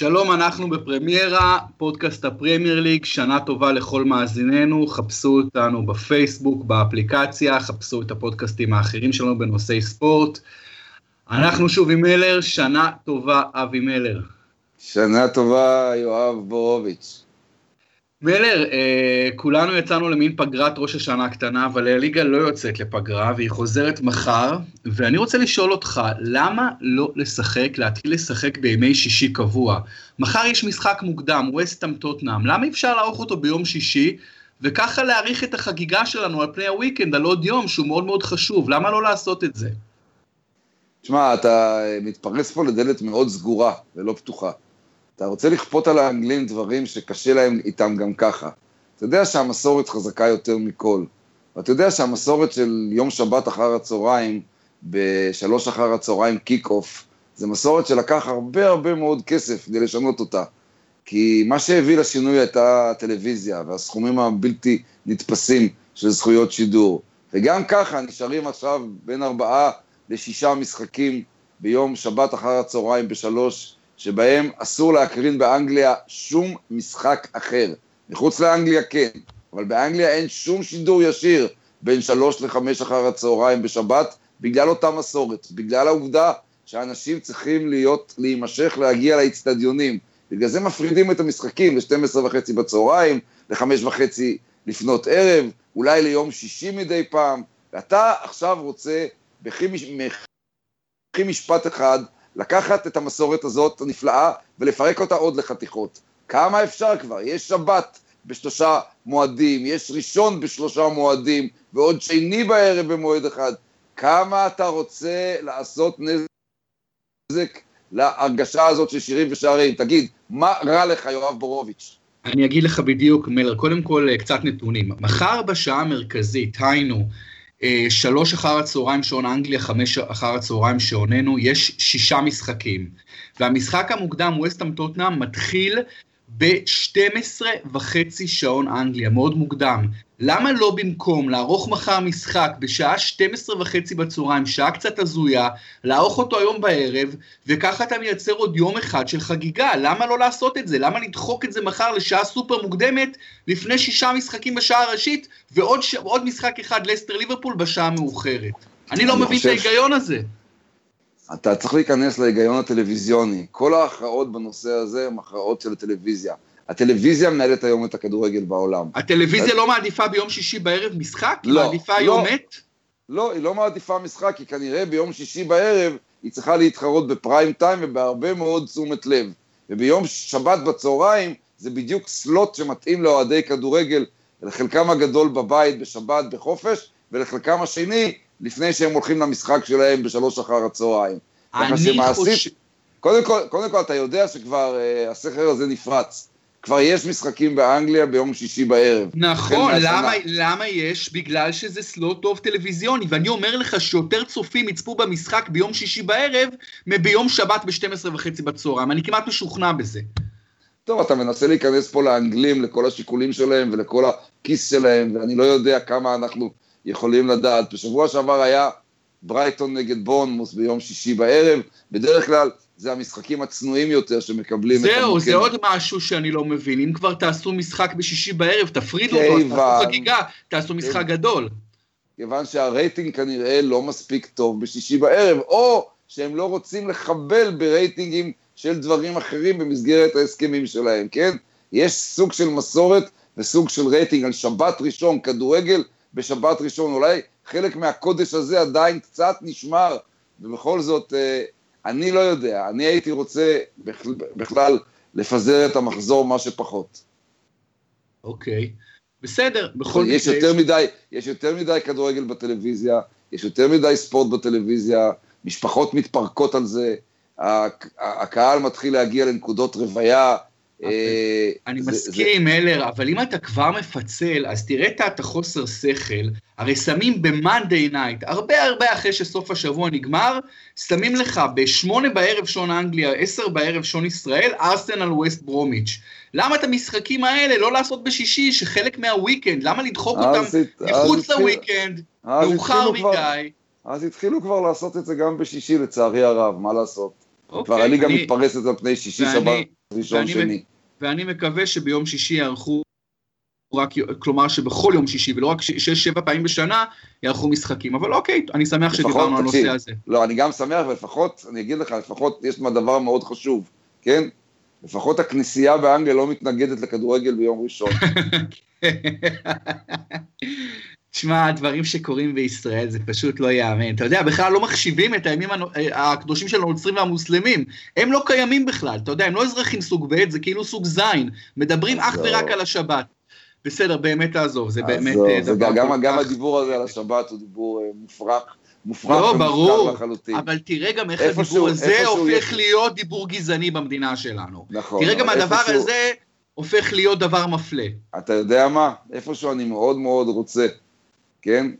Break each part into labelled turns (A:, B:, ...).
A: שלום, אנחנו בפרמיירה, פודקאסט הפרמייר ליג, שנה טובה לכל מאזיננו, חפשו אותנו בפייסבוק, באפליקציה, חפשו את הפודקאסטים האחרים שלנו בנושאי ספורט. אנחנו שוב עם מלר, שנה טובה אבי מלר.
B: שנה טובה יואב בורוביץ'.
A: מלר, אה, כולנו יצאנו למין פגרת ראש השנה קטנה, אבל הליגה לא יוצאת לפגרה והיא חוזרת מחר, ואני רוצה לשאול אותך, למה לא לשחק, להתחיל לשחק בימי שישי קבוע? מחר יש משחק מוקדם, וסטאם טוטנאם, למה אפשר לערוך אותו ביום שישי, וככה להעריך את החגיגה שלנו על פני הוויקנד, על עוד יום שהוא מאוד מאוד חשוב, למה לא לעשות את זה?
B: תשמע, אתה מתפרס פה לדלת מאוד סגורה ולא פתוחה. אתה רוצה לכפות על האנגלים דברים שקשה להם איתם גם ככה. אתה יודע שהמסורת חזקה יותר מכל. ואתה יודע שהמסורת של יום שבת אחר הצהריים, בשלוש אחר הצהריים קיק אוף, זה מסורת שלקח הרבה הרבה מאוד כסף כדי לשנות אותה. כי מה שהביא לשינוי הייתה הטלוויזיה והסכומים הבלתי נתפסים של זכויות שידור. וגם ככה נשארים עכשיו בין ארבעה לשישה משחקים ביום שבת אחר הצהריים בשלוש שבהם אסור להקרין באנגליה שום משחק אחר. מחוץ לאנגליה כן, אבל באנגליה אין שום שידור ישיר בין שלוש לחמש אחר הצהריים בשבת, בגלל אותה מסורת, בגלל העובדה שאנשים צריכים להיות, להימשך, להגיע לאצטדיונים. בגלל זה מפרידים את המשחקים ל-12 וחצי בצהריים, ל-5 וחצי לפנות ערב, אולי ליום שישי מדי פעם, ואתה עכשיו רוצה, בכי משפט אחד, לקחת את המסורת הזאת הנפלאה ולפרק אותה עוד לחתיכות. כמה אפשר כבר? יש שבת בשלושה מועדים, יש ראשון בשלושה מועדים, ועוד שני בערב במועד אחד. כמה אתה רוצה לעשות נזק להרגשה הזאת של שירים ושערים? תגיד, מה רע לך, יואב בורוביץ'?
A: אני אגיד לך בדיוק, מלר, קודם כל קצת נתונים. מחר בשעה המרכזית, היינו, אה, שלוש אחר הצהריים שעון אנגליה, חמש אחר הצהריים שעוננו, יש שישה משחקים. והמשחק המוקדם, ווסטהאם טוטנאם, מתחיל ב-12 וחצי שעון אנגליה, מאוד מוקדם. למה לא במקום לערוך מחר משחק בשעה 12 וחצי בצהריים, שעה קצת הזויה, לערוך אותו היום בערב, וככה אתה מייצר עוד יום אחד של חגיגה? למה לא לעשות את זה? למה לדחוק את זה מחר לשעה סופר מוקדמת, לפני שישה משחקים בשעה הראשית, ועוד ש... משחק אחד, לסטר ליברפול, בשעה המאוחרת? אני לא מבין את ההיגיון הזה.
B: אתה צריך להיכנס להיגיון הטלוויזיוני. כל ההכרעות בנושא הזה הן הכרעות של הטלוויזיה. הטלוויזיה מנהלת היום את הכדורגל בעולם.
A: הטלוויזיה לא מעדיפה ביום שישי בערב משחק? היא לא, מעדיפה לא. יום מת?
B: לא, היא לא מעדיפה משחק, כי כנראה ביום שישי בערב היא צריכה להתחרות בפריים טיים ובהרבה מאוד תשומת לב. וביום שבת בצהריים זה בדיוק סלוט שמתאים לאוהדי כדורגל, לחלקם הגדול בבית בשבת בחופש, ולחלקם השני לפני שהם הולכים למשחק שלהם בשלוש אחר הצהריים.
A: אני חושב...
B: קודם כל, קודם כל, אתה יודע שכבר uh, הסכר הזה נפרץ. כבר יש משחקים באנגליה ביום שישי בערב.
A: נכון, למה, למה יש? בגלל שזה סלוט טוב טלוויזיוני, ואני אומר לך שיותר צופים יצפו במשחק ביום שישי בערב, מביום שבת ב-12 וחצי בצהריים, אני כמעט משוכנע בזה.
B: טוב, אתה מנסה להיכנס פה לאנגלים, לכל השיקולים שלהם ולכל הכיס שלהם, ואני לא יודע כמה אנחנו יכולים לדעת. בשבוע שעבר היה ברייטון נגד בורנמות' ביום שישי בערב, בדרך כלל זה המשחקים הצנועים יותר שמקבלים
A: זהו, את המוקד. זהו, זה עוד משהו שאני לא מבין. אם כבר תעשו משחק בשישי בערב, תפרידו אותו, תעשו חגיגה, תעשו משחק גדול.
B: כיוון שהרייטינג כנראה לא מספיק טוב בשישי בערב, או שהם לא רוצים לחבל ברייטינגים של דברים אחרים במסגרת ההסכמים שלהם, כן? יש סוג של מסורת וסוג של רייטינג על שבת ראשון, כדורגל בשבת ראשון, אולי חלק מהקודש הזה עדיין קצת נשמר, ובכל זאת, אה, אני לא יודע, אני הייתי רוצה בכלל, בכלל לפזר את המחזור מה שפחות.
A: אוקיי, בסדר,
B: בכל מקרה... יש יותר מדי, יש יותר מדי כדורגל בטלוויזיה, יש יותר מדי ספורט בטלוויזיה, משפחות מתפרקות על זה, הקהל מתחיל להגיע לנקודות רוויה,
A: אני מסכים, מלר, אבל אם אתה כבר מפצל, אז תראה את החוסר שכל, הרי שמים ב-Monday Night, הרבה הרבה אחרי שסוף השבוע נגמר, שמים לך ב-8 בערב שעון אנגליה, 10 בערב שעון ישראל, ארסנל ווסט ברומיץ'. למה את המשחקים האלה לא לעשות בשישי, שחלק מהוויקנד, למה לדחוק אותם מחוץ לוויקנד, מאוחר מדי?
B: אז התחילו כבר לעשות את זה גם בשישי, לצערי הרב, מה לעשות? אוקיי, כבר הליגה מתפרסת על פני שישי שבת. ראשון שני.
A: ואני מקווה שביום שישי יערכו רק, כלומר שבכל יום שישי, ולא רק שש-שבע פעמים בשנה, יערכו משחקים. אבל אוקיי, אני שמח שדיברנו על הנושא הזה.
B: לא, אני גם שמח, ולפחות, אני אגיד לך, לפחות יש דבר מאוד חשוב, כן? לפחות הכנסייה באנגליה לא מתנגדת לכדורגל ביום ראשון.
A: תשמע, הדברים שקורים בישראל זה פשוט לא ייאמן. אתה יודע, בכלל לא מחשיבים את הימים הקדושים של הנוצרים והמוסלמים. הם לא קיימים בכלל, אתה יודע, הם לא אזרחים סוג ב', זה כאילו סוג ז', מדברים אך ורק על השבת. בסדר, באמת תעזוב, זה באמת
B: אה, דבר... גם, גם הדיבור הזה על השבת הוא דיבור אה, מופרך. מופרך
A: לא, ברור, לחלוטין. אבל תראה גם איך הדיבור הזה הופך להיות דיבור גזעני במדינה שלנו. נכון. תראה גם הדבר הזה הופך להיות דבר מפלה.
B: אתה יודע מה? איפשהו אני מאוד מאוד רוצה, כן?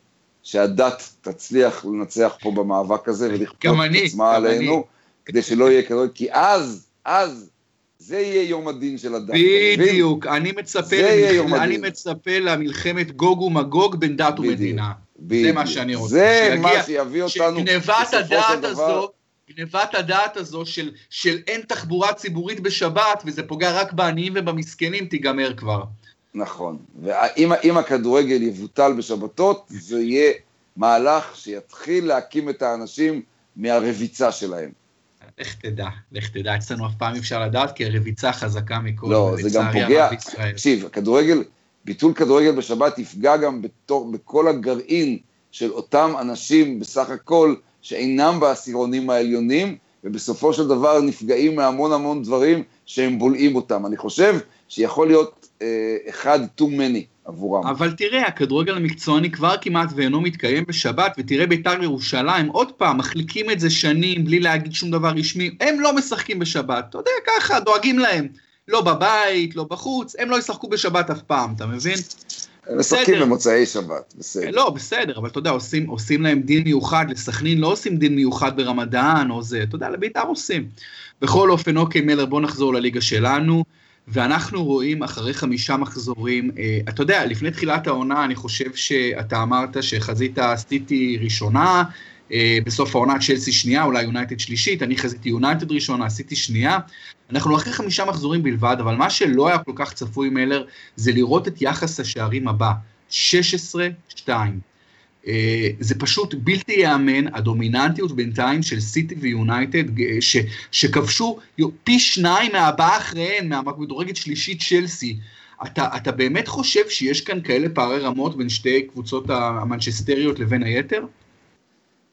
B: שהדת תצליח לנצח פה במאבק הזה ולכפות את עצמה עלינו, כדי שלא יהיה כזה, כי אז, אז, זה יהיה יום הדין של הדת.
A: בדיוק, אני מצפה, למלח... אני מצפה למלחמת גוג ומגוג בין דת בדיוק, ומדינה. בדיוק. זה מה שאני רוצה.
B: זה שיגיע, מה שיביא אותנו בסופו
A: של דבר. הזו, גנבת הדעת הזו של, של אין תחבורה ציבורית בשבת, וזה פוגע רק בעניים ובמסכנים, תיגמר כבר.
B: נכון, ואם הכדורגל יבוטל בשבתות, זה יהיה מהלך שיתחיל להקים את האנשים מהרביצה שלהם.
A: לך תדע, לך תדע, אצלנו אף פעם אי אפשר לדעת, כי הרביצה חזקה מכל,
B: לא, זה גם פוגע, תקשיב, כדורגל, ביטול כדורגל בשבת יפגע גם בתור, בכל הגרעין של אותם אנשים בסך הכל, שאינם בעשירונים העליונים, ובסופו של דבר נפגעים מהמון המון דברים שהם בולעים אותם. אני חושב שיכול להיות אחד too many. עבורם.
A: אבל תראה, הכדורגל המקצועני כבר כמעט ואינו מתקיים בשבת, ותראה בית"ר ירושלים, עוד פעם, מחליקים את זה שנים בלי להגיד שום דבר רשמי, הם לא משחקים בשבת, אתה יודע, ככה, דואגים להם. לא בבית, לא בחוץ, הם לא ישחקו בשבת אף פעם, אתה מבין?
B: הם משחקים במוצאי שבת,
A: בסדר. לא, בסדר, אבל אתה יודע, עושים, עושים להם דין מיוחד, לסכנין לא עושים דין מיוחד ברמדאן או זה, אתה יודע, לבית"ר עושים. בכל אופן, אוקיי, מלר, בוא נחזור לליגה שלנו. ואנחנו רואים אחרי חמישה מחזורים, אה, אתה יודע, לפני תחילת העונה, אני חושב שאתה אמרת שחזית סיטי ראשונה, אה, בסוף העונה צ'לסי שנייה, אולי יונייטד שלישית, אני חזיתי יונייטד ראשונה, סיטי שנייה. אנחנו אחרי חמישה מחזורים בלבד, אבל מה שלא היה כל כך צפוי מלר, זה לראות את יחס השערים הבא, 16-2. אה, זה פשוט בלתי ייאמן, הדומיננטיות בינתיים של סיטי ויונייטד, אה, שכבשו פי שניים מהבאה אחריהן, מהמדורגת שלישית צ'לסי. אתה, אתה באמת חושב שיש כאן כאלה פערי רמות בין שתי קבוצות המנצ'סטריות לבין היתר?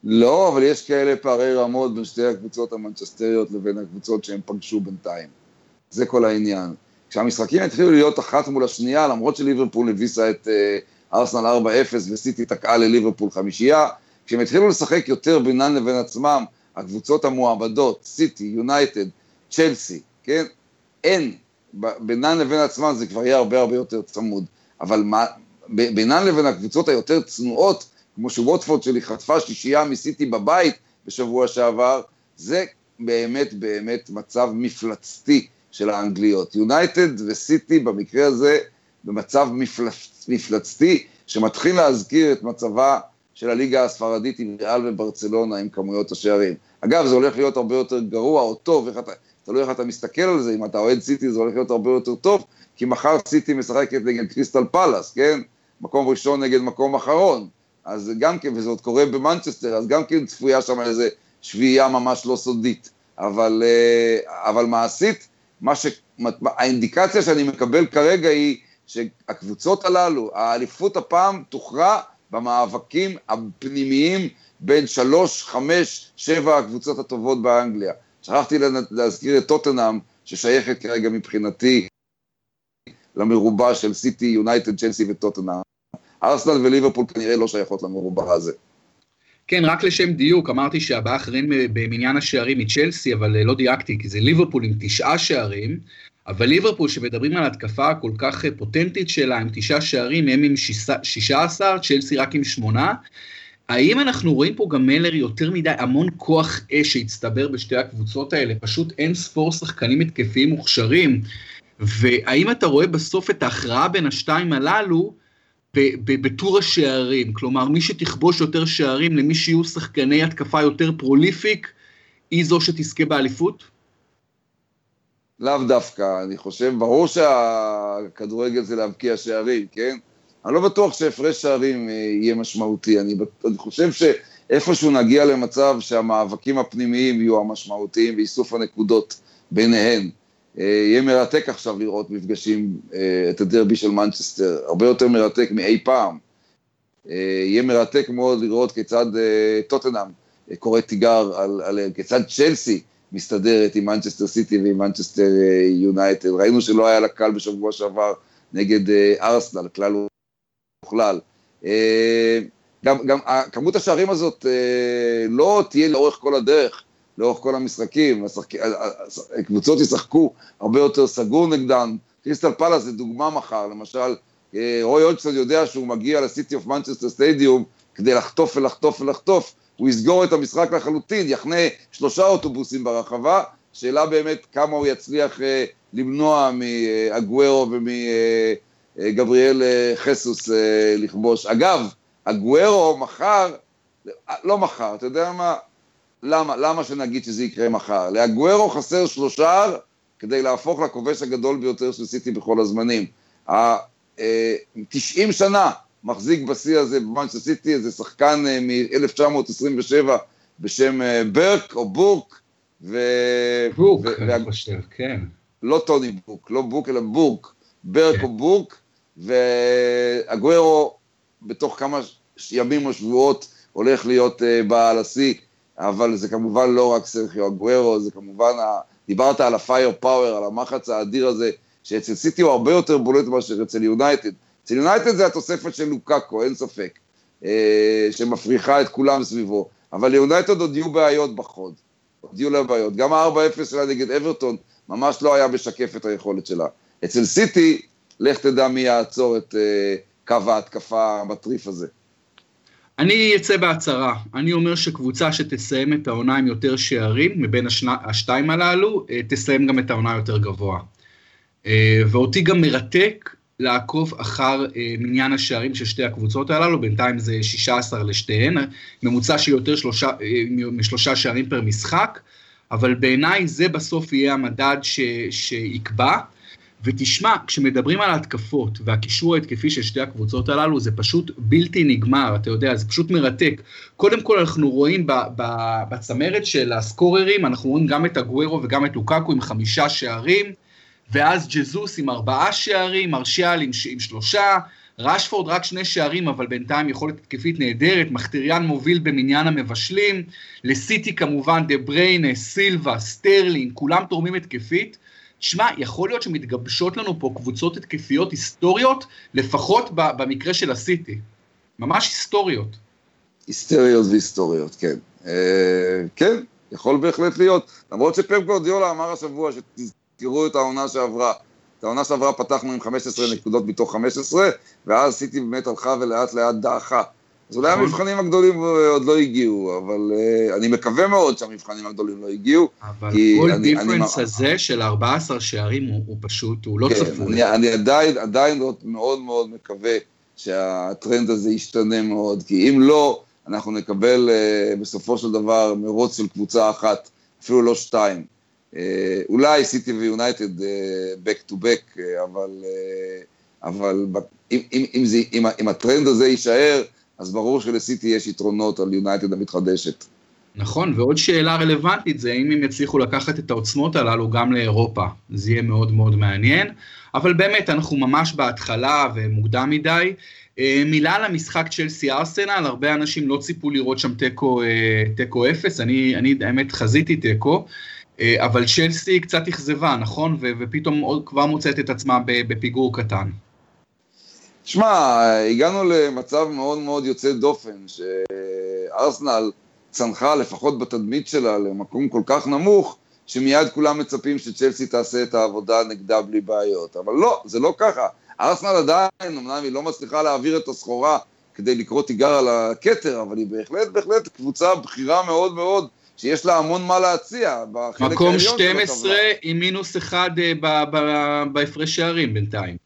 B: לא, אבל יש כאלה פערי רמות בין שתי הקבוצות המנצ'סטריות לבין הקבוצות שהם פגשו בינתיים. זה כל העניין. כשהמשחקים התחילו להיות אחת מול השנייה, למרות שליברפול הביסה את... Uh, ארסנל 4-0 וסיטי תקעה לליברפול חמישייה. כשהם התחילו לשחק יותר בינן לבין עצמם, הקבוצות המועמדות, סיטי, יונייטד, צ'לסי, כן? אין, בינן לבין עצמם זה כבר יהיה הרבה הרבה יותר צמוד. אבל מה, בינן לבין הקבוצות היותר צנועות, כמו שווטפורד שלי חטפה שישייה מסיטי בבית בשבוע שעבר, זה באמת באמת מצב מפלצתי של האנגליות. יונייטד וסיטי במקרה הזה במצב מפלצ... מפלצתי, שמתחיל להזכיר את מצבה של הליגה הספרדית עם ריאל וברצלונה עם כמויות השערים. אגב, זה הולך להיות הרבה יותר גרוע או טוב, איך אתה, תלוי איך אתה מסתכל על זה, אם אתה אוהד סיטי זה הולך להיות הרבה יותר טוב, כי מחר סיטי משחקת נגד קריסטל פלאס, כן? מקום ראשון נגד מקום אחרון. אז גם כן, וזה עוד קורה במנצ'סטר, אז גם כן צפויה שם איזה שביעייה ממש לא סודית. אבל, אה, אבל מעשית, מה ש... האינדיקציה שאני מקבל כרגע היא שהקבוצות הללו, האליפות הפעם תוכרע במאבקים הפנימיים בין שלוש, חמש, שבע הקבוצות הטובות באנגליה. שכחתי להזכיר את טוטנאם, ששייכת כרגע מבחינתי למרובע של סיטי, יונייטד, צ'לסי וטוטנאם. ארסנל וליברפול כנראה לא שייכות למרובע הזה.
A: כן, רק לשם דיוק, אמרתי שהבאה אחריהן במניין השערים מצ'לסי, אבל לא דייקתי, כי זה ליברפול עם תשעה שערים, אבל ליברפול, שמדברים על התקפה כל כך אה, פוטנטית שלה, עם תשעה שערים, הם עם שישה עשר, צ'לסי רק עם שמונה. האם אנחנו רואים פה גם מלר יותר מדי, המון כוח אש שהצטבר בשתי הקבוצות האלה, פשוט אין ספור שחקנים התקפיים מוכשרים, והאם אתה רואה בסוף את ההכרעה בין השתיים הללו בטור השערים? כלומר, מי שתכבוש יותר שערים למי שיהיו שחקני התקפה יותר prolific, היא זו שתזכה באליפות?
B: לאו דווקא, אני חושב, ברור שהכדורגל זה להבקיע שערים, כן? אני לא בטוח שהפרש שערים אה, יהיה משמעותי, אני, אני חושב שאיפשהו נגיע למצב שהמאבקים הפנימיים יהיו המשמעותיים ואיסוף הנקודות ביניהן. אה, יהיה מרתק עכשיו לראות מפגשים, אה, את הדרבי של מנצ'סטר, הרבה יותר מרתק מאי פעם. יהיה מרתק מאוד לראות כיצד טוטנאם קורא תיגר על, על כיצד צ'לסי מסתדרת עם מנצ'סטר סיטי ועם מנצ'סטר יונייטד. ראינו שלא היה לה קל בשבוע שעבר נגד ארסנל, כלל בכלל. אה, גם, גם כמות השערים הזאת אה, לא תהיה לאורך כל הדרך, לאורך כל המשחקים, הקבוצות ישחקו הרבה יותר סגור נגדן. קריסטל פאלאס זה דוגמה מחר, למשל, אה, רוי הודג'סון יודע שהוא מגיע לסיטי אוף מנצ'סטר סטדיום כדי לחטוף ולחטוף ולחטוף, הוא יסגור את המשחק לחלוטין, יחנה שלושה אוטובוסים ברחבה, שאלה באמת כמה הוא יצליח למנוע מאגוורו ומ... גבריאל אה, חסוס אה, לכבוש. אגב, הגוורו מחר, לא מחר, אתה יודע מה? למה, למה שנגיד שזה יקרה מחר? להגוורו חסר שלושה כדי להפוך לכובש הגדול ביותר של סיטי בכל הזמנים. ה-90 אה, שנה מחזיק בשיא הזה במאנצ'סטר סיטי, איזה שחקן מ-1927 בשם ברק או בורק. ו...
A: בורק, ו... אני חושב, כן.
B: לא טוני בורק, לא בורק אלא בורק. ברק כן. או בורק, והגוורו בתוך כמה ימים או שבועות הולך להיות uh, בעל השיא, אבל זה כמובן לא רק סרחיו הגוורו, זה כמובן, ה... דיברת על ה fire power, על המחץ האדיר הזה, שאצל סיטי הוא הרבה יותר בולט מאשר אצל יונייטד. אצל יונייטד זה התוספת של לוקאקו, אין ספק, אה, שמפריחה את כולם סביבו, אבל ליונייטד עוד יהיו בעיות בחוד, עוד יהיו לה בעיות. גם ה-4-0 שלה נגד אברטון ממש לא היה משקף את היכולת שלה. אצל סיטי, לך תדע מי יעצור את אה, קו ההתקפה המטריף הזה.
A: אני אצא בהצהרה, אני אומר שקבוצה שתסיים את העונה עם יותר שערים מבין השני, השתיים הללו, אה, תסיים גם את העונה יותר גבוה. Uh, ואותי גם מרתק לעקוב אחר uh, מניין השערים של שתי הקבוצות הללו, בינתיים זה 16 לשתיהן, ממוצע של יותר שלושה, uh, משלושה שערים פר משחק, אבל בעיניי זה בסוף יהיה המדד ש, שיקבע. ותשמע, כשמדברים על ההתקפות והקישור ההתקפי של שתי הקבוצות הללו, זה פשוט בלתי נגמר, אתה יודע, זה פשוט מרתק. קודם כל אנחנו רואים בצמרת של הסקוררים, אנחנו רואים גם את הגוורו וגם את לוקקו עם חמישה שערים, ואז ג'זוס עם ארבעה שערים, מרשיאל עם, עם שלושה, רשפורד רק שני שערים, אבל בינתיים יכולת התקפית נהדרת, מחיטריאן מוביל במניין המבשלים, לסיטי כמובן דה בריינה, סילבה, סטרלינג, כולם תורמים התקפית. שמע, יכול להיות שמתגבשות לנו פה קבוצות התקפיות היסטוריות, לפחות במקרה של הסיטי. ממש היסטוריות.
B: היסטריות והיסטוריות, כן. אה, כן, יכול בהחלט להיות. למרות שפפ גורדיולה אמר השבוע שתזכרו את העונה שעברה. את העונה שעברה פתחנו עם 15 נקודות מתוך 15, ואז סיטי באמת הלכה ולאט לאט דעכה. אז אולי נכון. המבחנים הגדולים עוד לא הגיעו, אבל uh, אני מקווה מאוד שהמבחנים הגדולים לא הגיעו.
A: אבל כל דיפרנס הזה של 14 שערים הוא, הוא פשוט, הוא לא כן, צפוי.
B: אני, אני עדיין, עדיין מאוד מאוד מקווה שהטרנד הזה ישתנה מאוד, כי אם לא, אנחנו נקבל uh, בסופו של דבר מרוץ של קבוצה אחת, אפילו לא שתיים. Uh, אולי סיטי ויונייטד uh, back to back, uh, אבל, אבל אם, אם, אם, זה, אם, אם הטרנד הזה יישאר, אז ברור שלסיטי יש יתרונות על יונייטד המתחדשת.
A: נכון, ועוד שאלה רלוונטית זה האם הם יצליחו לקחת את העוצמות הללו גם לאירופה. זה יהיה מאוד מאוד מעניין, אבל באמת אנחנו ממש בהתחלה ומוקדם מדי. אה, מילה על המשחק צ'לסי ארסנל, הרבה אנשים לא ציפו לראות שם תיקו, אה, אפס, אני, אני האמת חזיתי תיקו, אה, אבל צ'לסי קצת אכזבה, נכון? ופתאום עוד, כבר מוצאת את עצמה בפיגור קטן.
B: שמע, הגענו למצב מאוד מאוד יוצא דופן, שארסנל צנחה לפחות בתדמית שלה למקום כל כך נמוך, שמיד כולם מצפים שצ'לסי תעשה את העבודה נגדה בלי בעיות. אבל לא, זה לא ככה. ארסנל עדיין, אמנם היא לא מצליחה להעביר את הסחורה כדי לקרוא תיגר על הכתר, אבל היא בהחלט בהחלט קבוצה בכירה מאוד מאוד, שיש לה המון מה להציע
A: מקום 12 עם מינוס אחד אה, בהפרש שערים בינתיים.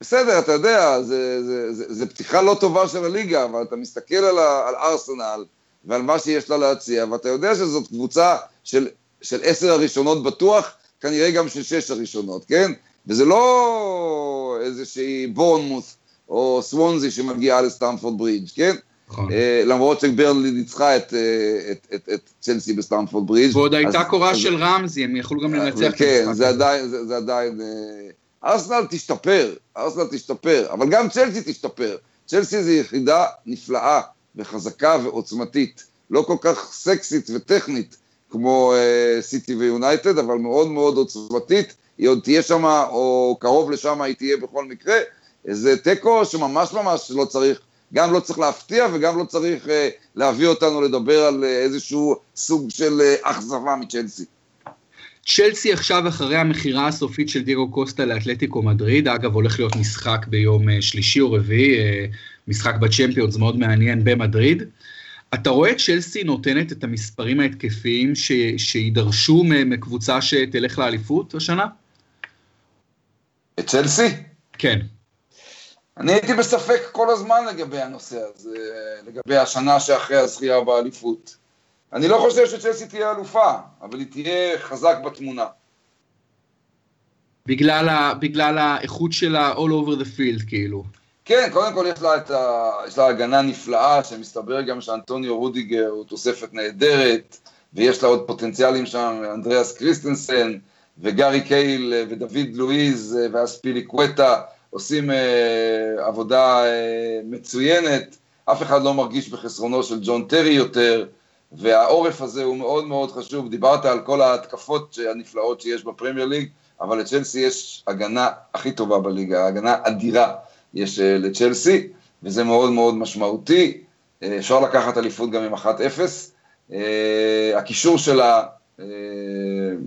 B: בסדר, אתה יודע, זה, זה, זה, זה פתיחה לא טובה של הליגה, אבל אתה מסתכל על, ה, על ארסנל ועל מה שיש לה להציע, ואתה יודע שזאת קבוצה של, של עשר הראשונות בטוח, כנראה גם של שש הראשונות, כן? וזה לא איזושהי בורנמוס או סוונזי שמגיעה לסטמפורד ברידג', כן? נכון. אה, למרות שברנלי ניצחה את, אה, את, את, את צ'לסי בסטמפורד ברידג'.
A: ועוד הייתה קורה של רמזי, הם יכלו גם לנצח.
B: כן, זה עדיין, זה, זה עדיין... ארסנל תשתפר, ארסנל תשתפר, אבל גם צ'לסי תשתפר. צ'לסי זו יחידה נפלאה וחזקה ועוצמתית, לא כל כך סקסית וטכנית כמו uh, סיטי ויונייטד, אבל מאוד מאוד עוצמתית, היא עוד תהיה שם, או קרוב לשם היא תהיה בכל מקרה. זה תיקו שממש ממש לא צריך, גם לא צריך להפתיע וגם לא צריך uh, להביא אותנו לדבר על uh, איזשהו סוג של uh, אכזבה מצ'לסי.
A: צ'לסי עכשיו אחרי המכירה הסופית של דיגו קוסטה לאתלטיקו מדריד, אגב הולך להיות משחק ביום אה, שלישי או רביעי, אה, משחק בצ'מפיונס מאוד מעניין במדריד. אתה רואה את צ'לסי נותנת את המספרים ההתקפיים ש, שידרשו מקבוצה שתלך לאליפות השנה?
B: את צ'לסי?
A: כן.
B: אני הייתי בספק כל הזמן לגבי הנושא הזה, לגבי השנה שאחרי הזכייה באליפות. אני לא חושב שצ'לסי תהיה אלופה, אבל היא תהיה חזק בתמונה.
A: בגלל, ה, בגלל האיכות שלה all over the field, כאילו.
B: כן, קודם כל יש לה, את ה, יש לה הגנה נפלאה, שמסתבר גם שאנטוניו רודיגר הוא תוספת נהדרת, ויש לה עוד פוטנציאלים שם, אנדריאס קריסטנסן, וגארי קייל, ודוד לואיז, ואספיליקואטה, עושים אה, עבודה אה, מצוינת, אף אחד לא מרגיש בחסרונו של ג'ון טרי יותר, והעורף הזה הוא מאוד מאוד חשוב, דיברת על כל ההתקפות הנפלאות שיש בפרמייר ליג, אבל לצ'לסי יש הגנה הכי טובה בליגה, הגנה אדירה יש אה, לצ'לסי, וזה מאוד מאוד משמעותי, אה, אפשר לקחת אליפות גם עם 1-0, אה, הקישור שלה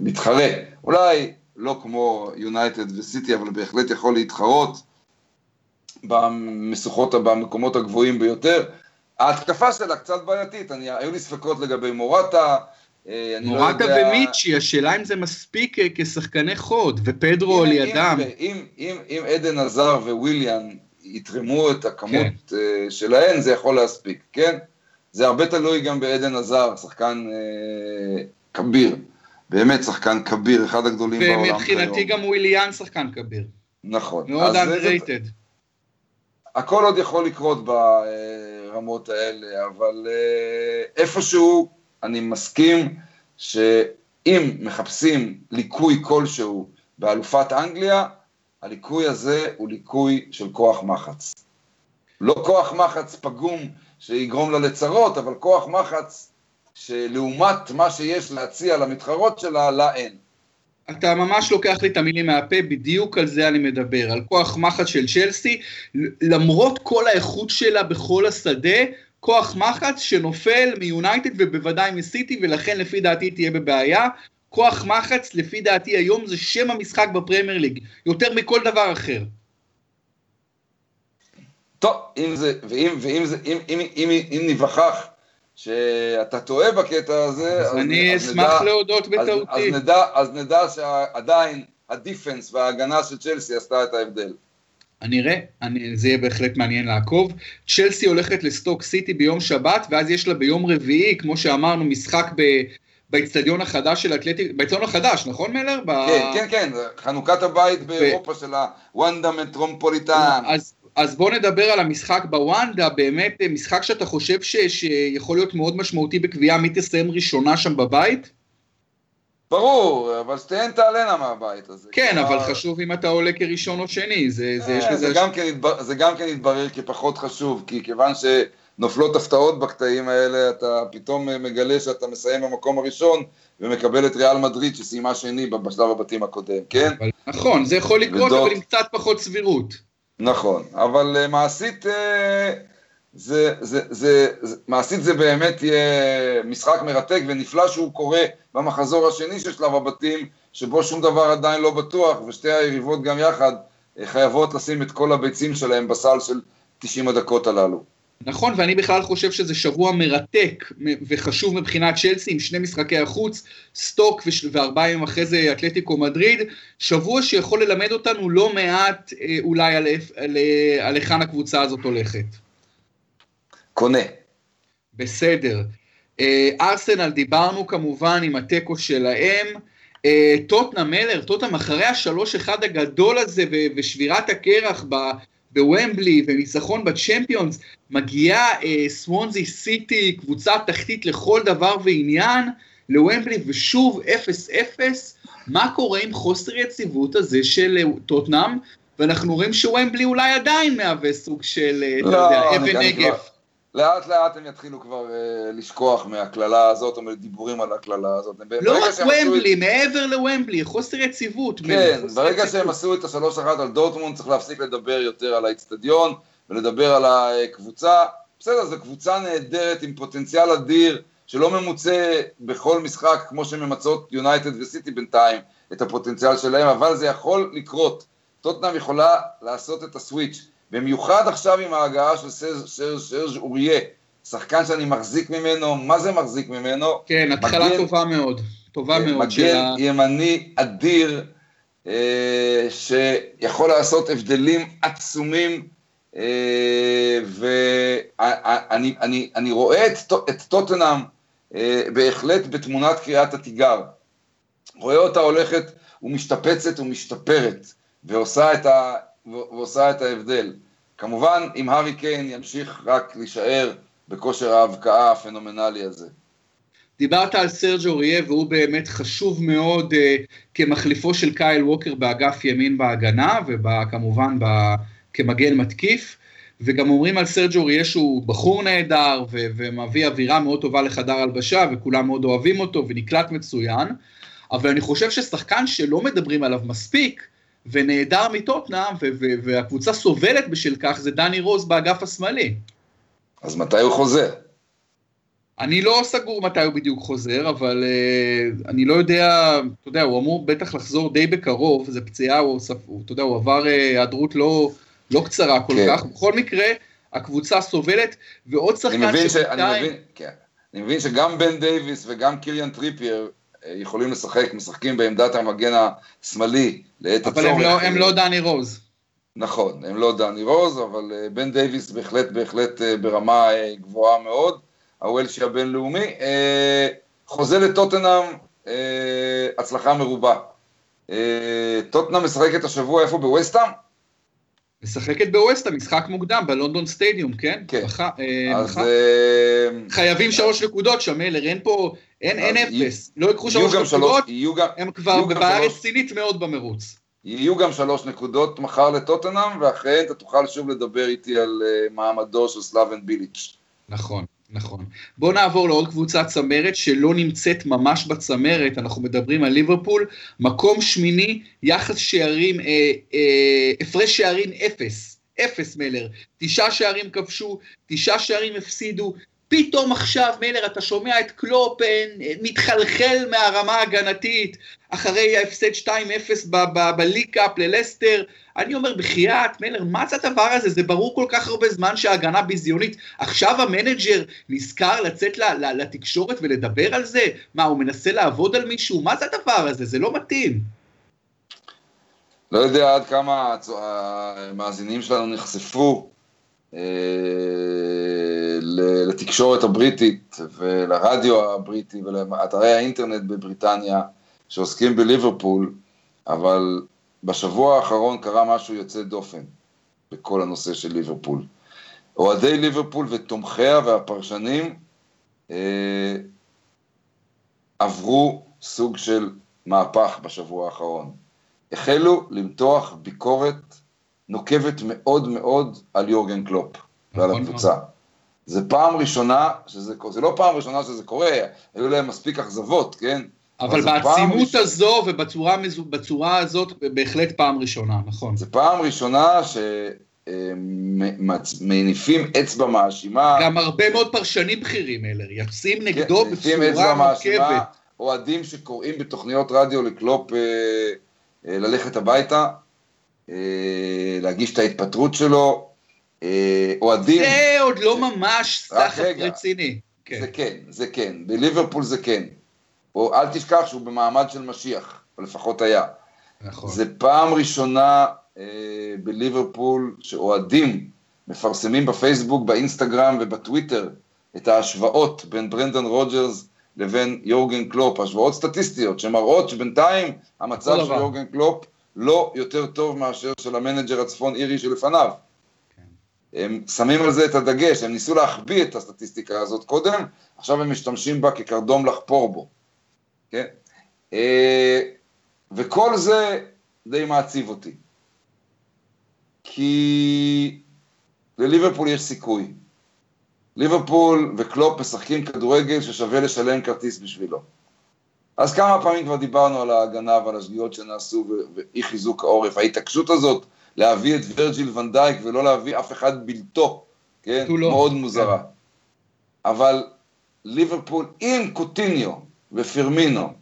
B: מתחרה, אולי לא כמו יונייטד וסיטי, אבל בהחלט יכול להתחרות במשוכות, במקומות הגבוהים ביותר, ההתקפה שלה קצת בעייתית, אני, היו לי ספקות לגבי מורטה.
A: אה, מורטה לא יודע... ומיצ'י, השאלה אם זה מספיק אה, כשחקני חוד, ופדרו על ידם.
B: אם, אם, אם, אם עדן עזר וויליאן יתרמו את הכמות כן. uh, שלהן, זה יכול להספיק, כן? זה הרבה תלוי גם בעדן עזר, שחקן uh, כביר, באמת שחקן כביר, אחד הגדולים בעולם
A: כיום. ומבחינתי גם וויליאן שחקן כביר.
B: נכון.
A: מאוד underrated.
B: הכל עוד יכול לקרות ברמות האלה, אבל אה, איפשהו אני מסכים שאם מחפשים ליקוי כלשהו באלופת אנגליה, הליקוי הזה הוא ליקוי של כוח מחץ. לא כוח מחץ פגום שיגרום לה לצרות, אבל כוח מחץ שלעומת מה שיש להציע למתחרות שלה, לה אין.
A: אתה ממש לוקח לי את המילים מהפה, בדיוק על זה אני מדבר, על כוח מחץ של צ'לסי, למרות כל האיכות שלה בכל השדה, כוח מחץ שנופל מיונייטד ובוודאי מסיטי, ולכן לפי דעתי תהיה בבעיה. כוח מחץ, לפי דעתי היום, זה שם המשחק בפרמייר ליג, יותר מכל דבר אחר.
B: טוב, אם זה, ואם, ואם זה, אם, אם, אם, אם ניווכח שאתה טועה בקטע הזה,
A: אז, אז אני אז אשמח נדע, להודות בטעותי.
B: אז, אז, נדע, אז נדע שעדיין הדיפנס וההגנה של צ'לסי עשתה את ההבדל.
A: אני אראה, אני, זה יהיה בהחלט מעניין לעקוב. צ'לסי הולכת לסטוק סיטי ביום שבת, ואז יש לה ביום רביעי, כמו שאמרנו, משחק ב... באיצטדיון החדש של אתלטיק, באיצטדיון החדש, נכון מלר?
B: כן, כן, כן, חנוכת הבית באירופה של הוונדה מטרומפוליטן.
A: אז אז בוא נדבר על המשחק בוואנדה, באמת אה, משחק שאתה חושב ש, שיכול להיות מאוד משמעותי בקביעה מי תסיים ראשונה שם בבית?
B: ברור, אבל שתיהן תעלנה מהבית הזה.
A: כן, כבר... אבל חשוב אם אתה עולה כראשון או שני, זה, זה יש
B: אה, לזה... זה גם, כן התבר... זה גם כן יתברר כפחות חשוב, כי כיוון שנופלות הפתעות בקטעים האלה, אתה פתאום מגלה שאתה מסיים במקום הראשון, ומקבל את ריאל מדריד שסיימה שני בשלב הבתים הקודם, כן?
A: אבל, נכון, זה יכול לקרות, ודות... אבל עם קצת פחות סבירות.
B: נכון, אבל uh, מעשית, uh, זה, זה, זה, זה, מעשית זה באמת יהיה משחק מרתק ונפלא שהוא קורה במחזור השני של שלב הבתים, שבו שום דבר עדיין לא בטוח, ושתי היריבות גם יחד uh, חייבות לשים את כל הביצים שלהם בסל של 90 הדקות הללו.
A: נכון, ואני בכלל חושב שזה שבוע מרתק וחשוב מבחינת צ'לסי עם שני משחקי החוץ, סטוק וארבעה ימים אחרי זה אתלטיקו מדריד, שבוע שיכול ללמד אותנו לא מעט אה, אולי על, על, אה, על היכן הקבוצה הזאת הולכת.
B: קונה.
A: בסדר. אה, ארסנל דיברנו כמובן עם התיקו שלהם, טוטנה מלר, טוטנאם אחרי השלוש אחד הגדול הזה ושבירת הקרח בוומבלי וניצחון בצ'מפיונס, מגיעה אה, סוונזי סיטי, קבוצה תחתית לכל דבר ועניין, לוומבלי ושוב 0-0, מה קורה עם חוסר יציבות הזה של אה, טוטנאם, ואנחנו רואים שוומבלי אולי עדיין מהווה סוג של, אה, לא, אתה יודע, אבן נגף.
B: לאט לאט הם יתחילו כבר uh, לשכוח מהקללה הזאת, או מדיבורים על הקללה הזאת.
A: לא רק ומבלי, את... מעבר לוומבלי, חוסר יציבות.
B: כן, ברגע יציבות. שהם עשו את השלוש אחת על דורטמונד, צריך להפסיק לדבר יותר על האיצטדיון, ולדבר על הקבוצה. בסדר, זו קבוצה נהדרת עם פוטנציאל אדיר, שלא ממוצה בכל משחק, כמו שממצות יונייטד וסיטי בינתיים, את הפוטנציאל שלהם, אבל זה יכול לקרות. טוטנאם יכולה לעשות את הסוויץ'. במיוחד עכשיו עם ההגעה של סרג' אוריה, שחקן שאני מחזיק ממנו, מה זה מחזיק ממנו?
A: כן, התחלה מגן, טובה מאוד, טובה כן, מאוד.
B: מגן שלה... ימני אדיר, אה, שיכול לעשות הבדלים עצומים, אה, ואני אני, אני רואה את, את טוטנאם אה, בהחלט בתמונת קריאת התיגר. רואה אותה הולכת ומשתפצת ומשתפרת, ועושה את, ה, ועושה את ההבדל. כמובן, אם הארי קיין ימשיך רק להישאר בכושר ההבקעה הפנומנלי הזה.
A: דיברת על סרג'ו אוריה והוא באמת חשוב מאוד uh, כמחליפו של קייל ווקר באגף ימין בהגנה וכמובן כמגן מתקיף וגם אומרים על סרג'ו אוריה שהוא בחור נהדר ו- ומביא אווירה מאוד טובה לחדר הלבשה וכולם מאוד אוהבים אותו ונקלט מצוין אבל אני חושב ששחקן שלא מדברים עליו מספיק ונעדר מטוטנאם, והקבוצה סובלת בשל כך, זה דני רוז באגף השמאלי.
B: אז מתי הוא חוזר?
A: אני לא סגור מתי הוא בדיוק חוזר, אבל אה, אני לא יודע, אתה יודע, הוא אמור בטח לחזור די בקרוב, זה פציעה, הוא, הוא, אתה יודע, הוא עבר אה, היעדרות אה, לא, לא קצרה כל כן. כך, בכל מקרה, הקבוצה סובלת, ועוד שחקן
B: שבינתיים... כן. אני מבין שגם בן דייוויס וגם קיריאן טריפייר יכולים לשחק, משחקים בעמדת המגן השמאלי לעת
A: הצורך. אבל הם לא, הם לא דני רוז.
B: נכון, הם לא דני רוז, אבל אה, בן דייוויס בהחלט בהחלט אה, ברמה אה, גבוהה מאוד, הוולשי הבינלאומי. חוזה לטוטנאם, הצלחה מרובה. טוטנאם משחקת השבוע איפה? בווסטהאם?
A: משחקת בווסטה, משחק מוקדם, בלונדון סטדיום, כן?
B: כן.
A: מח... אז... מח... חייבים שלוש נקודות שם, מלר, אין פה, אין, אין אפס. לא ייקחו שלוש נקודות, גם, הם כבר בבעיה רצינית מאוד במרוץ.
B: יהיו גם שלוש נקודות מחר לטוטנאם, ואחריהן אתה תוכל שוב לדבר איתי על מעמדו של סלאבן ביליץ'.
A: נכון. נכון. בואו נעבור לעוד קבוצת צמרת שלא נמצאת ממש בצמרת, אנחנו מדברים על ליברפול, מקום שמיני, יחס שערים, אה, אה, הפרש שערים אפס, אפס מלר, תשעה שערים כבשו, תשעה שערים הפסידו, פתאום עכשיו, מלר, אתה שומע את קלופ מתחלחל מהרמה ההגנתית, אחרי ההפסד 2-0 בליג קאפ ללסטר, אני אומר, בחייאת, מלר, מה זה הדבר הזה? זה ברור כל כך הרבה זמן שההגנה ביזיונית. עכשיו המנג'ר נזכר לצאת לתקשורת ולדבר על זה? מה, הוא מנסה לעבוד על מישהו? מה זה הדבר הזה? זה לא מתאים.
B: לא יודע עד כמה המאזינים שלנו נחשפו אה, לתקשורת הבריטית ולרדיו הבריטי ולאתרי האינטרנט בבריטניה שעוסקים בליברפול, אבל בשבוע האחרון קרה משהו יוצא דופן בכל הנושא של ליברפול. אוהדי ליברפול ותומכיה והפרשנים אה, עברו סוג של מהפך בשבוע האחרון. החלו למתוח ביקורת נוקבת מאוד מאוד על יורגן קלופ ועל נכון הקבוצה. זה פעם ראשונה שזה קורה, זה לא פעם ראשונה שזה קורה, היו להם מספיק אכזבות, כן?
A: אבל בעצימות ראש... הזו ובצורה הזאת בהחלט פעם ראשונה, נכון.
B: זה פעם ראשונה שמניפים אצבע מאשימה.
A: גם הרבה מאוד פרשנים בכירים אלה, יוצאים נגדו כן, בצורה מורכבת.
B: אוהדים שקוראים בתוכניות רדיו לקלופ אה, אה, ללכת הביתה, אה, להגיש את ההתפטרות שלו, אה, אוהדים...
A: זה עוד לא ממש סחף רציני.
B: כן. זה כן, זה כן, בליברפול זה כן. או אל תשכח שהוא במעמד של משיח, או לפחות היה. נכון. זה פעם ראשונה אה, בליברפול שאוהדים מפרסמים בפייסבוק, באינסטגרם ובטוויטר את ההשוואות בין ברנדון רוג'רס לבין יורגן קלופ, השוואות סטטיסטיות שמראות שבינתיים המצב של יורגן קלופ לא יותר טוב מאשר של המנג'ר הצפון אירי שלפניו. הם שמים על זה את הדגש, הם ניסו להחביא את הסטטיסטיקה הזאת קודם, עכשיו הם משתמשים בה כקרדום לחפור בו. כן? אה, וכל זה די מעציב אותי. כי לליברפול יש סיכוי. ליברפול וקלופ משחקים כדורגל ששווה לשלם כרטיס בשבילו. אז כמה פעמים כבר דיברנו על ההגנה ועל השגיאות שנעשו ואי חיזוק העורף, ההתעקשות הזאת להביא את ורג'יל ונדייק ולא להביא אף אחד בלתו, כן? לא. מאוד מוזרה. כן. אבל ליברפול עם קוטיניו ופירמינו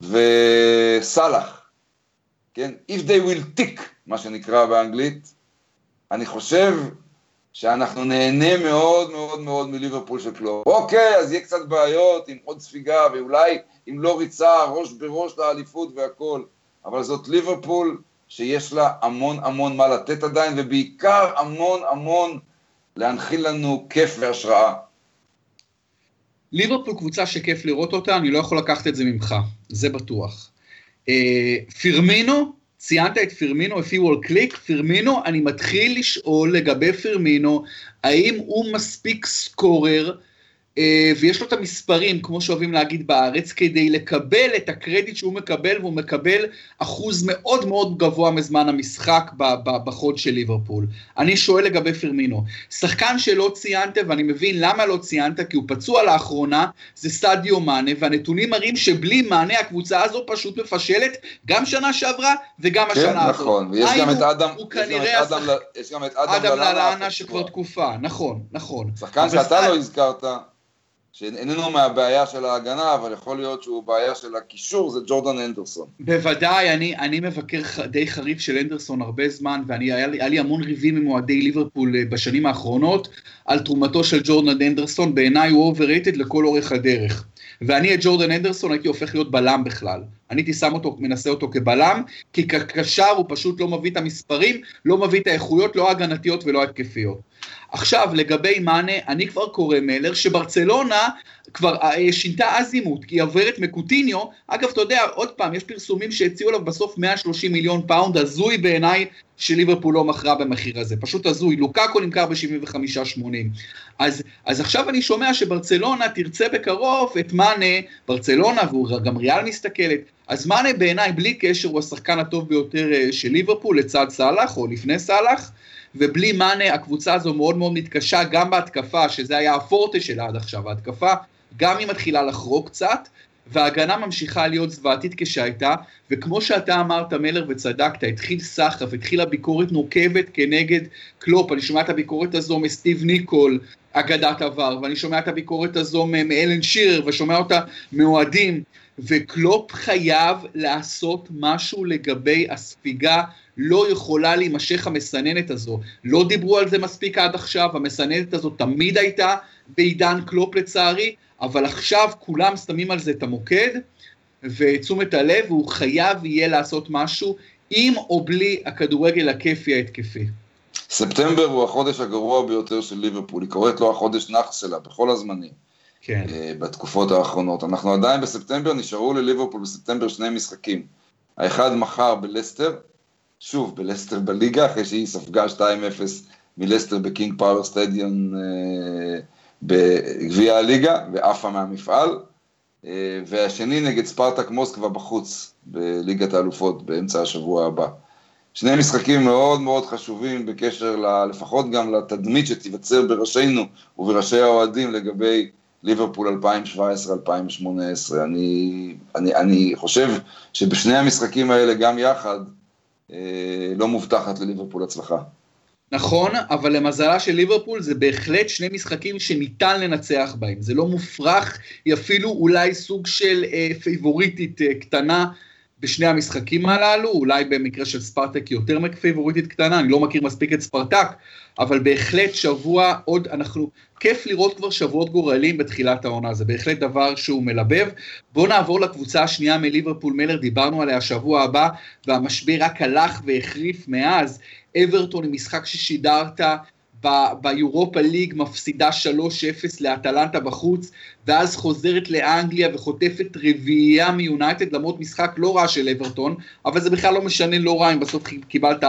B: וסאלח, כן? If they will tick, מה שנקרא באנגלית, אני חושב שאנחנו נהנה מאוד מאוד מאוד מליברפול של קלוב. אוקיי, אז יהיה קצת בעיות עם עוד ספיגה, ואולי אם לא ריצה ראש בראש לאליפות והכל, אבל זאת ליברפול שיש לה המון המון מה לתת עדיין, ובעיקר המון המון להנחיל לנו כיף והשראה.
A: ליברפול קבוצה שכיף לראות אותה, אני לא יכול לקחת את זה ממך, זה בטוח. אה, פירמינו, ציינת את פירמינו, if you will click, פירמינו, אני מתחיל לשאול לגבי פירמינו, האם הוא מספיק סקורר, ויש לו את המספרים, כמו שאוהבים להגיד בארץ, כדי לקבל את הקרדיט שהוא מקבל, והוא מקבל אחוז מאוד מאוד גבוה מזמן המשחק בחוד של ליברפול. אני שואל לגבי פרמינו, שחקן שלא ציינת, ואני מבין למה לא ציינת, כי הוא פצוע לאחרונה, זה סטדיו מאנה, והנתונים מראים שבלי מאנה הקבוצה הזו פשוט מפשלת, גם שנה שעברה וגם כן, השנה
B: הזאת. נכון, ויש גם את אדם,
A: יש גם את אדם ללאנה שכבר תקופה, נכון, נכון.
B: שחקן שאתה לא הזכרת, שאיננו מהבעיה של ההגנה, אבל יכול להיות שהוא בעיה של הקישור, זה ג'ורדן אנדרסון.
A: בוודאי, אני, אני מבקר די חריף של אנדרסון הרבה זמן, והיה לי, לי המון ריבים עם אוהדי ליברפול אה, בשנים האחרונות, על תרומתו של ג'ורדן אנדרסון, בעיניי הוא overrated לכל אורך הדרך. ואני את ג'ורדן הנדרסון הייתי הופך להיות בלם בכלל. אני הייתי שם אותו, מנסה אותו כבלם, כי כקשר הוא פשוט לא מביא את המספרים, לא מביא את האיכויות, לא ההגנתיות ולא ההתקפיות. עכשיו, לגבי מאנה, אני כבר קורא מלר, שברצלונה כבר אה, שינתה אזימוט, כי היא עוברת מקוטיניו, אגב, אתה יודע, עוד פעם, יש פרסומים שהציעו עליו בסוף 130 מיליון פאונד, הזוי בעיניי שליברפול לא מכרה במחיר הזה, פשוט הזוי, לוקאקו נמכר ב-75-80. אז, אז עכשיו אני שומע שברצלונה תרצה בקרוב את מאנה, ברצלונה, וגם ריאל מסתכלת, אז מאנה בעיניי, בלי קשר, הוא השחקן הטוב ביותר אה, של ליברפול, לצד סאלח, או לפני סאלח, ובלי מאנה הקבוצה הזו מאוד מאוד מתקשה, גם בהתקפה, שזה היה הפורטה שלה עד עכשיו, ההתקפה, גם היא מתחילה לחרוג קצת, וההגנה ממשיכה להיות זוועתית כשהייתה, וכמו שאתה אמרת, מלר, וצדקת, התחיל סחף, התחילה ביקורת נוקבת כנגד קלופ, אני שומע את הביקורת הזו מסטיב ניקול, אגדת עבר, ואני שומע את הביקורת הזו מאלן שירר, ושומע אותה מאוהדים, וקלופ חייב לעשות משהו לגבי הספיגה לא יכולה להימשך המסננת הזו. לא דיברו על זה מספיק עד עכשיו, המסננת הזו תמיד הייתה בעידן קלופ לצערי, אבל עכשיו כולם שמים על זה את המוקד ותשומת הלב, והוא חייב יהיה לעשות משהו עם או בלי הכדורגל הכיפי ההתקפי.
B: ספטמבר הוא החודש הגרוע ביותר של ליברפול, היא קוראת לו החודש נאחס שלה בכל הזמנים. כן. אה, בתקופות האחרונות. אנחנו עדיין בספטמבר, נשארו לליברפול בספטמבר שני משחקים. האחד מחר בלסטר, שוב בלסטר בליגה, אחרי שהיא ספגה 2-0 מלסטר בקינג פאוור סטדיון אה, בגביע הליגה, ועפה מהמפעל, אה, והשני נגד ספרטק מוסקבה בחוץ, בליגת האלופות, באמצע השבוע הבא. שני משחקים מאוד מאוד חשובים בקשר ל, לפחות גם לתדמית שתיווצר בראשינו ובראשי האוהדים לגבי ליברפול 2017-2018. אני, אני, אני חושב שבשני המשחקים האלה גם יחד, אה, לא מובטחת לליברפול הצלחה.
A: נכון, אבל למזלה של ליברפול זה בהחלט שני משחקים שניתן לנצח בהם. זה לא מופרך, היא אפילו אולי סוג של אה, פייבוריטית אה, קטנה בשני המשחקים הללו, אולי במקרה של ספרטק יותר מפייבוריטית קטנה, אני לא מכיר מספיק את ספרטק, אבל בהחלט שבוע עוד, אנחנו, כיף לראות כבר שבועות גורלים בתחילת העונה, זה בהחלט דבר שהוא מלבב. בואו נעבור לקבוצה השנייה מליברפול מלר, דיברנו עליה שבוע הבא, והמשבר רק הלך והחריף מאז. אברטון עם משחק ששידרת ביורופה ליג מפסידה 3-0 לאטלנטה בחוץ, ואז חוזרת לאנגליה וחוטפת רביעייה מיונייטד, למרות משחק לא רע של אברטון, אבל זה בכלל לא משנה לא רע אם בסוף קיבלת 4-0.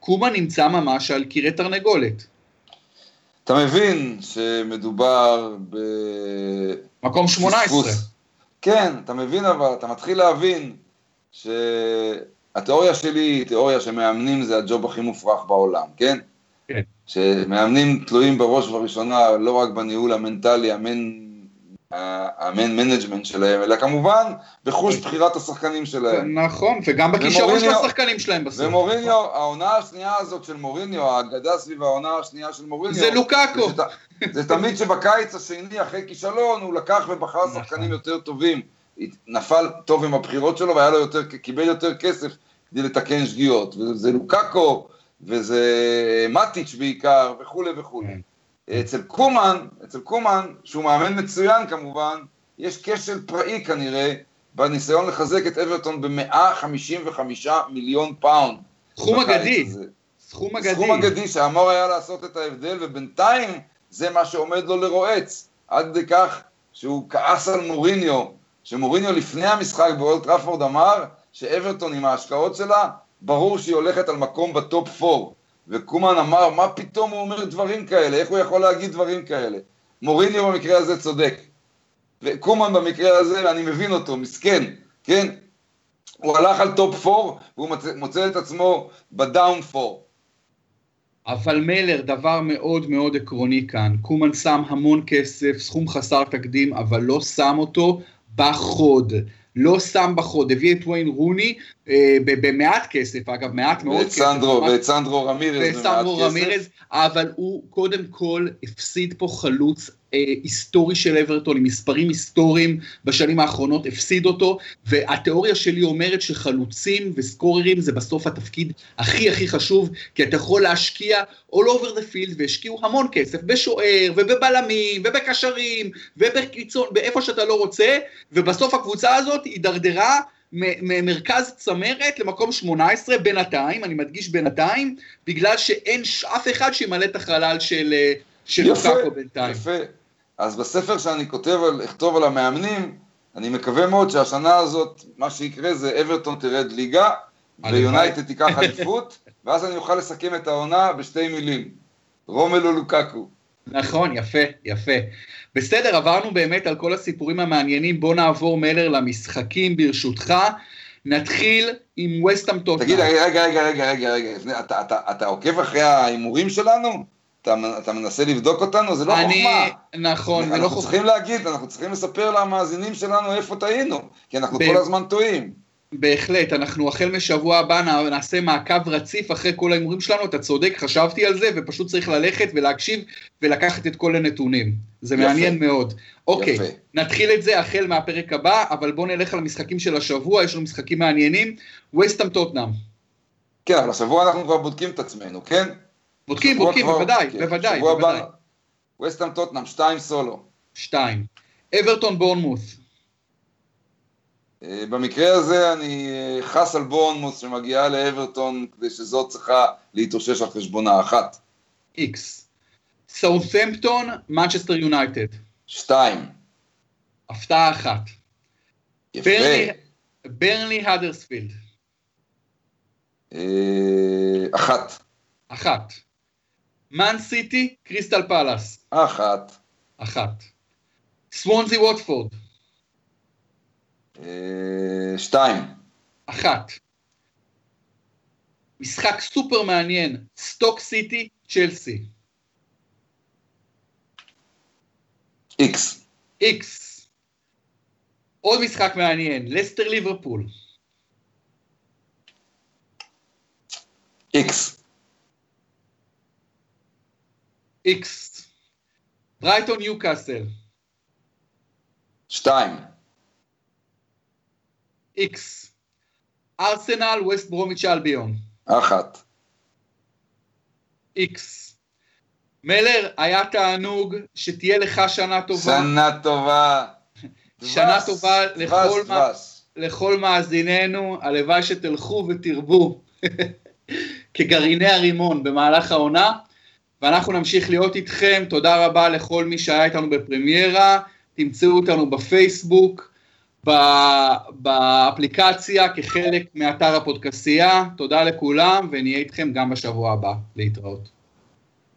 A: קומה נמצא ממש על קירי תרנגולת.
B: אתה מבין שמדובר ב...
A: מקום 18.
B: כן, אתה מבין אבל, אתה מתחיל להבין שהתיאוריה שלי היא תיאוריה שמאמנים זה הג'וב הכי מופרך בעולם, כן? כן. שמאמנים תלויים בראש ובראשונה לא רק בניהול המנטלי, ה man ה man management שלהם, אלא כמובן בחוש בחירת השחקנים שלהם.
A: נכון, וגם בכישרון של השחקנים שלהם בסוף.
B: ומוריניו, העונה השנייה הזאת של מוריניו, האגדה סביב העונה השנייה של מוריניו,
A: זה לוקאקו.
B: זה תמיד שבקיץ השני, אחרי כישלון, הוא לקח ובחר נכון. שחקנים יותר טובים. נפל טוב עם הבחירות שלו והיה לו יותר, קיבל יותר כסף כדי לתקן שגיאות. וזה לוקאקו, וזה מטיץ' בעיקר, וכולי וכולי. כן. אצל קומן, אצל קומן, שהוא מאמן מצוין כמובן, יש כשל פראי כנראה בניסיון לחזק את אברטון ב-155 מיליון פאונד.
A: סכום אגדי. סכום אגדי.
B: סכום אגדי שאמור היה לעשות את ההבדל, ובינתיים זה מה שעומד לו לרועץ. עד כדי כך שהוא כעס על מוריניו, שמוריניו לפני המשחק באולד טראפורד אמר שאברטון עם ההשקעות שלה, ברור שהיא הולכת על מקום ב top 4. וקומן אמר, מה פתאום הוא אומר דברים כאלה, איך הוא יכול להגיד דברים כאלה? מוריניו במקרה הזה צודק. וקומן במקרה הזה, אני מבין אותו, מסכן, כן? הוא הלך על top 4, והוא מוצא, מוצא את עצמו ב down 4.
A: אבל מלר, דבר מאוד מאוד עקרוני כאן, קומן שם המון כסף, סכום חסר תקדים, אבל לא שם אותו בחוד. לא שם בחוד, הביא את וויין רוני אה, במעט כסף, אגב, מעט מאוד
B: כסף. ואת סנדרו רמירז
A: במעט כסף. אבל הוא קודם כל הפסיד פה חלוץ היסטורי של אברטון, עם מספרים היסטוריים בשנים האחרונות, הפסיד אותו, והתיאוריה שלי אומרת שחלוצים וסקוררים זה בסוף התפקיד הכי הכי חשוב, כי אתה יכול להשקיע all over the field, והשקיעו המון כסף בשוער, ובבלמים, ובקשרים, ובקיצון, באיפה שאתה לא רוצה, ובסוף הקבוצה הזאת הידרדרה ממרכז צמרת למקום 18 בינתיים, אני מדגיש בינתיים, בגלל שאין אף אחד שימלא את החלל של, אה, של
B: לוקאקו בינתיים. יפה, אז בספר שאני כותב, על, אכתוב על המאמנים, אני מקווה מאוד שהשנה הזאת, מה שיקרה זה אברטון תרד ליגה, ויונייטד תיקח אליפות, ואז אני אוכל לסכם את העונה בשתי מילים. רומלו לוקקו.
A: נכון, יפה, יפה. בסדר, עברנו באמת על כל הסיפורים המעניינים, בוא נעבור מלר למשחקים ברשותך. נתחיל עם וסטאם טוטנאם.
B: תגיד, רגע, רגע, רגע, רגע, רגע, אתה, אתה, אתה עוקב אחרי ההימורים שלנו? אתה, אתה מנסה לבדוק אותנו? זה לא אני, חוכמה.
A: נכון, זה לא חוכמה.
B: אנחנו צריכים להגיד, אנחנו צריכים לספר למאזינים שלנו איפה טעינו, כי אנחנו ב... כל הזמן טועים.
A: בהחלט, אנחנו החל משבוע הבא נעשה מעקב רציף אחרי כל ההימורים שלנו, אתה צודק, חשבתי על זה, ופשוט צריך ללכת ולהקשיב ולקחת את כל הנתונים. זה יפה. מעניין מאוד. אוקיי, יפה. נתחיל את זה החל מהפרק הבא, אבל בואו נלך על המשחקים של השבוע, יש לנו משחקים מעניינים. וסטאם טוטנאם.
B: כן, אבל השבוע אנחנו כבר בודקים את עצמנו, כן?
A: בודקים, בודקים, כבר, בוודאי, כן. בוודאי, בוודאי.
B: טוטנאם, שתיים סולו.
A: שתיים. אברטון בורנמוס.
B: אה, במקרה הזה אני אה, חס על בורנמות' שמגיעה לאברטון כדי שזאת צריכה להתאושש על חשבונה אחת.
A: איקס. סאות'מפטון, מנצ'סטר יונייטד.
B: שתיים.
A: הפתעה אחת. יפה. ברנלי הדרספילד.
B: אה, אחת.
A: אחת. מן סיטי, קריסטל פלאס.
B: אחת.
A: אחת. סוונזי ווטפורד.
B: אה, שתיים.
A: אחת. משחק סופר מעניין, סטוק סיטי, צ'לסי.
B: איקס.
A: איקס. עוד משחק מעניין, לסטר ליברפול.
B: איקס.
A: איקס. ברייטון ניוקאסל.
B: שתיים.
A: איקס. ארסנל, ווסט ברומיץ' אלביון.
B: אחת.
A: איקס. מלר, היה תענוג שתהיה לך שנה טובה.
B: שנה טובה.
A: שנה טובה לכל, מה, לכל מאזיננו, הלוואי שתלכו ותרבו כגרעיני הרימון במהלך העונה. ואנחנו נמשיך להיות איתכם. תודה רבה לכל מי שהיה איתנו בפרמיירה. תמצאו אותנו בפייסבוק, באפליקציה, כחלק מאתר הפודקסייה. תודה לכולם, ונהיה איתכם גם בשבוע הבא. להתראות.